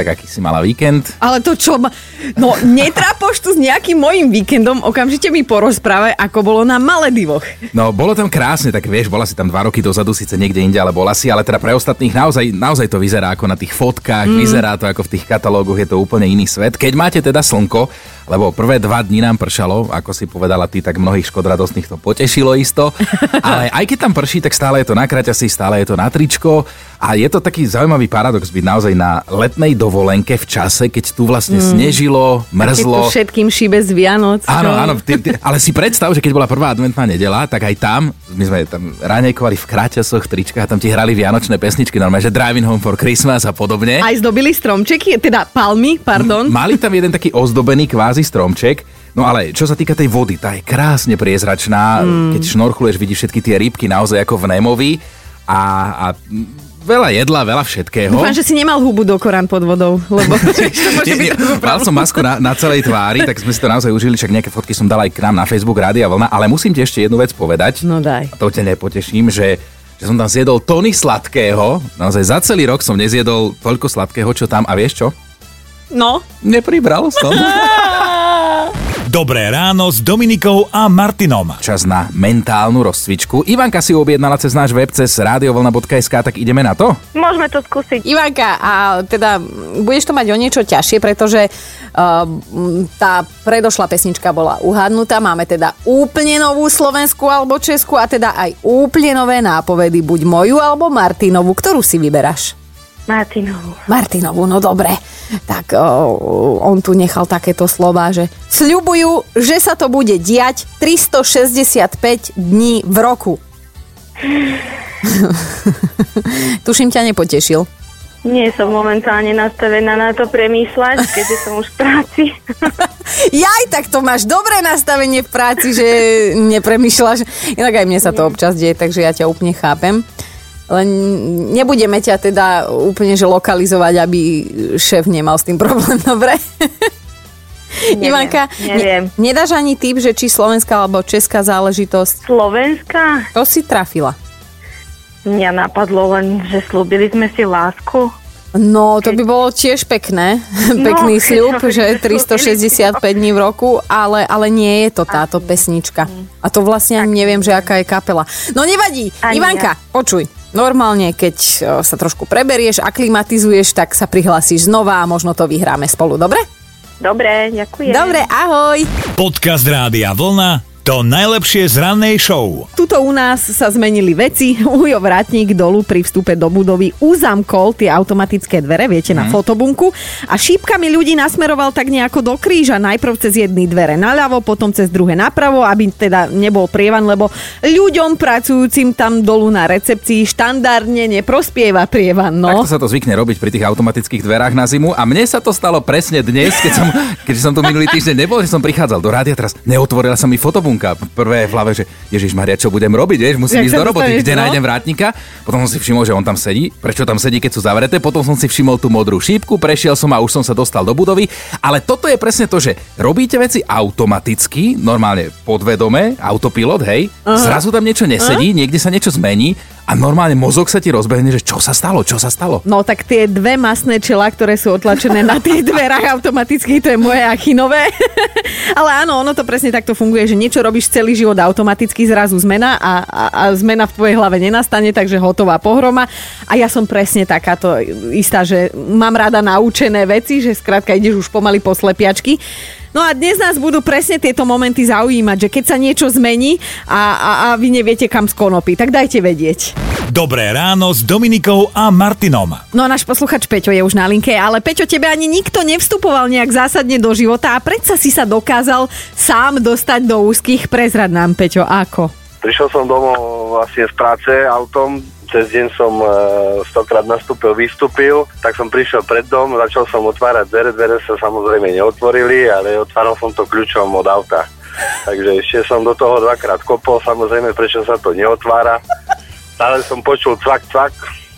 Tak aký si mala víkend? Ale to čo ma... No, netrápoš tu s nejakým mojim víkendom, okamžite mi porozprávaj, ako bolo na Maledivoch. No, bolo tam krásne, tak vieš, bola si tam dva roky dozadu, síce niekde inde, ale bola si, ale teda pre ostatných naozaj, naozaj to vyzerá ako na tých fotkách, mm. vyzerá to ako v tých katalógoch, je to úplne iný svet. Keď máte teda slnko, lebo prvé dva dní nám pršalo, ako si povedala ty, tak mnohých škodradostných to potešilo isto, ale aj keď tam prší, tak stále je to na kraťasi, stále je to na tričko a je to taký zaujímavý paradox byť naozaj na letnej dovolenke v čase, keď tu vlastne mm. snežilo, mrzlo. Tu všetkým šíbe z Vianoc. Áno, áno, ty, ty, ale si predstav, že keď bola prvá adventná nedela, tak aj tam, my sme tam ránejkovali v kraťasoch, v tričkách a tam ti hrali vianočné pesničky, normálne, že Driving Home for Christmas a podobne. Aj zdobili stromčeky, teda palmy, pardon. M- mali tam jeden taký ozdobený kvázi stromček. No ale čo sa týka tej vody, tá je krásne priezračná. Mm. Keď šnorchuluješ, vidíš všetky tie rybky naozaj ako v Nemovi. A, a veľa jedla, veľa všetkého. Dúfam, že si nemal hubu do Korán pod vodou, lebo nie, nie, Mal som masku na, na celej tvári, tak sme si to naozaj užili, však nejaké fotky som dal aj k nám na Facebook Rádia Vlna, ale musím ti ešte jednu vec povedať. No daj. A to ťa nepoteším, že že som tam zjedol tony sladkého. Naozaj za celý rok som nezjedol toľko sladkého, čo tam. A vieš čo? No? Nepribral som. Dobré ráno s Dominikou a Martinom. Čas na mentálnu rozcvičku. Ivanka si objednala cez náš web cez radiovolna.sk, tak ideme na to? Môžeme to skúsiť. Ivanka, a teda budeš to mať o niečo ťažšie, pretože uh, tá predošlá pesnička bola uhadnutá. Máme teda úplne novú Slovensku alebo Česku a teda aj úplne nové nápovedy. Buď moju alebo Martinovu. Ktorú si vyberáš? Martinovú. Martinovú, no dobre. Tak o, on tu nechal takéto slova, že sľubujú, že sa to bude diať 365 dní v roku. Tuším, ťa nepotešil. Nie som momentálne nastavená na to premýšľať, keďže som už v práci. Jaj, tak to máš dobré nastavenie v práci, že nepremýšľaš. Inak aj mne sa to občas deje, takže ja ťa úplne chápem. Len nebudeme ťa teda úplne že lokalizovať, aby šéf nemal s tým problém, dobre? Neviem, Ivanka, neviem. Ne, nedáš ani typ, že či slovenská alebo česká záležitosť? Slovenská? To si trafila. Mňa napadlo len, že slúbili sme si lásku. No, to by bolo tiež pekné. No, Pekný sľub, že 365 dní v roku, ale, ale nie je to táto pesnička. A to vlastne ani neviem, že aká je kapela. No nevadí. Ani Ivanka, ja. počuj. Normálne, keď sa trošku preberieš, aklimatizuješ, tak sa prihlásiš znova a možno to vyhráme spolu, dobre? Dobre, ďakujem. Dobre, ahoj. Podcast Rádia Vlna to najlepšie z rannej show. Tuto u nás sa zmenili veci. Ujo Vrátnik dolu pri vstupe do budovy uzamkol tie automatické dvere, viete, mm. na mhm. fotobunku a šípkami ľudí nasmeroval tak nejako do kríža. Najprv cez jedny dvere naľavo, potom cez druhé napravo, aby teda nebol prievan, lebo ľuďom pracujúcim tam dolu na recepcii štandardne neprospieva prievan. No. Takto sa to zvykne robiť pri tých automatických dverách na zimu a mne sa to stalo presne dnes, keď som, keď som tu minulý týždeň nebol, že som prichádzal do rádia, teraz neotvorila sa mi fotobunka bunka. Prvé v hlave, že Ježiš Maria, čo budem robiť, vieš, musím Jak ísť do roboty, kde no? nájdem vrátnika. Potom som si všimol, že on tam sedí. Prečo tam sedí, keď sú zavreté? Potom som si všimol tú modrú šípku, prešiel som a už som sa dostal do budovy. Ale toto je presne to, že robíte veci automaticky, normálne podvedome, autopilot, hej, uh-huh. zrazu tam niečo nesedí, uh-huh. niekde sa niečo zmení a normálne mozog sa ti rozbehne, že čo sa stalo, čo sa stalo. No tak tie dve masné čela, ktoré sú otlačené na tých dverách automaticky, to je moje achinové. Ale áno, ono to presne takto funguje, že niečo robíš celý život automaticky, zrazu zmena a, a, a zmena v tvojej hlave nenastane, takže hotová pohroma. A ja som presne takáto istá, že mám rada naučené veci, že skrátka ideš už pomaly po slepiačky. No a dnes nás budú presne tieto momenty zaujímať, že keď sa niečo zmení a, a, a vy neviete kam skonopí, tak dajte vedieť. Dobré ráno s Dominikou a Martinom. No a náš posluchač Peťo je už na linke, ale Peťo, tebe ani nikto nevstupoval nejak zásadne do života a predsa si sa dokázal sám dostať do úzkých. Prezrad nám, Peťo, ako? Prišiel som domov vlastne z práce autom, cez deň som e, stokrát nastúpil, vystúpil, tak som prišiel pred dom, začal som otvárať dvere, dvere sa samozrejme neotvorili, ale otváral som to kľúčom od auta. Takže ešte som do toho dvakrát kopol, samozrejme, prečo sa to neotvára. Stále som počul cvak, cvak,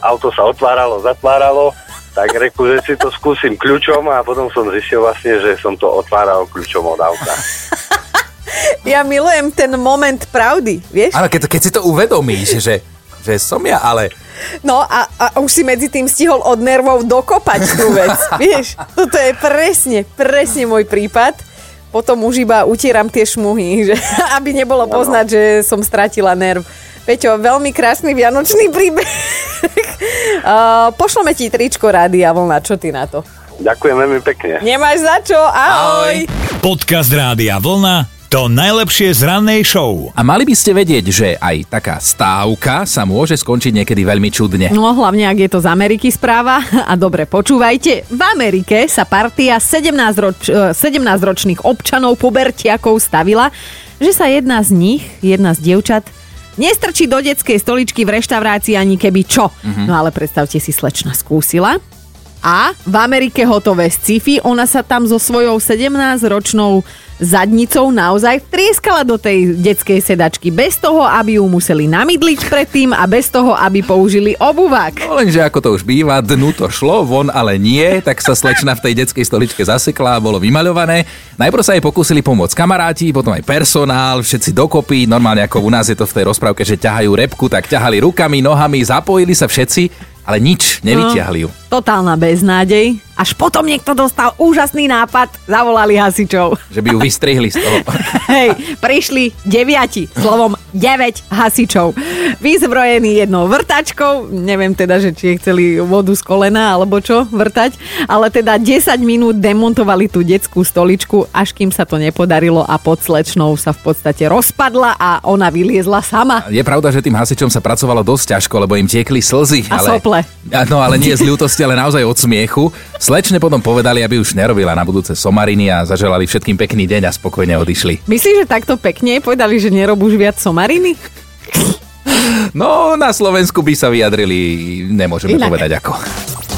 auto sa otváralo, zatváralo, tak reku, že si to skúsim kľúčom a potom som zistil vlastne, že som to otváral kľúčom od auta. Ja milujem ten moment pravdy, vieš? Áno, keď, keď si to uvedomíš, že že som ja, ale No a, a už si medzi tým stihol od nervov dokopať tú vec. Vieš, toto je presne, presne môj prípad. Potom už iba utieram tie šmuhy, že, aby nebolo poznať, že som stratila nerv. Peťo, veľmi krásny vianočný príbeh. uh, pošleme ti tričko Rádia Vlna, čo ty na to? Ďakujem veľmi pekne. Nemáš za čo, ahoj. Podcast Rádia Vlna to najlepšie z rannej show. A mali by ste vedieť, že aj taká stávka sa môže skončiť niekedy veľmi čudne. No hlavne, ak je to z Ameriky správa. A dobre, počúvajte. V Amerike sa partia 17-roč, 17-ročných občanov pobertiakov stavila, že sa jedna z nich, jedna z dievčat, nestrčí do detskej stoličky v reštaurácii ani keby čo. Mm-hmm. No ale predstavte si, slečna skúsila. A v Amerike hotové sci-fi, ona sa tam so svojou 17-ročnou zadnicou naozaj vtrieskala do tej detskej sedačky bez toho, aby ju museli namydliť predtým a bez toho, aby použili obuvák. No lenže ako to už býva, dnu to šlo, von ale nie, tak sa slečna v tej detskej stoličke zasekla a bolo vymaľované. Najprv sa jej pokúsili pomôcť kamaráti, potom aj personál, všetci dokopy, normálne ako u nás je to v tej rozprávke, že ťahajú repku, tak ťahali rukami, nohami, zapojili sa všetci ale nič, nevyťahli ju. No, totálna beznádej. Až potom niekto dostal úžasný nápad, zavolali hasičov. Že by ju vystrihli z toho. Hej, prišli deviati, slovom 9 hasičov. Vyzbrojení jednou vrtačkou, neviem teda, že či chceli vodu z kolena alebo čo vrtať, ale teda 10 minút demontovali tú detskú stoličku, až kým sa to nepodarilo a pod slečnou sa v podstate rozpadla a ona vyliezla sama. Je pravda, že tým hasičom sa pracovalo dosť ťažko, lebo im tiekli slzy. A ale... sople. No ale nie z ľútosti, ale naozaj od smiechu. Slečne potom povedali, aby už nerobila na budúce somariny a zaželali všetkým pekný deň a spokojne odišli. Myslíš, že takto pekne povedali, že nerob už viac somariny? No, na Slovensku by sa vyjadrili, nemôžeme Inak. povedať ako.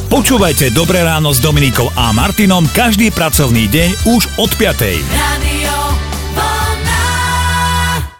Počúvajte Dobré ráno s Dominikou a Martinom každý pracovný deň už od 5.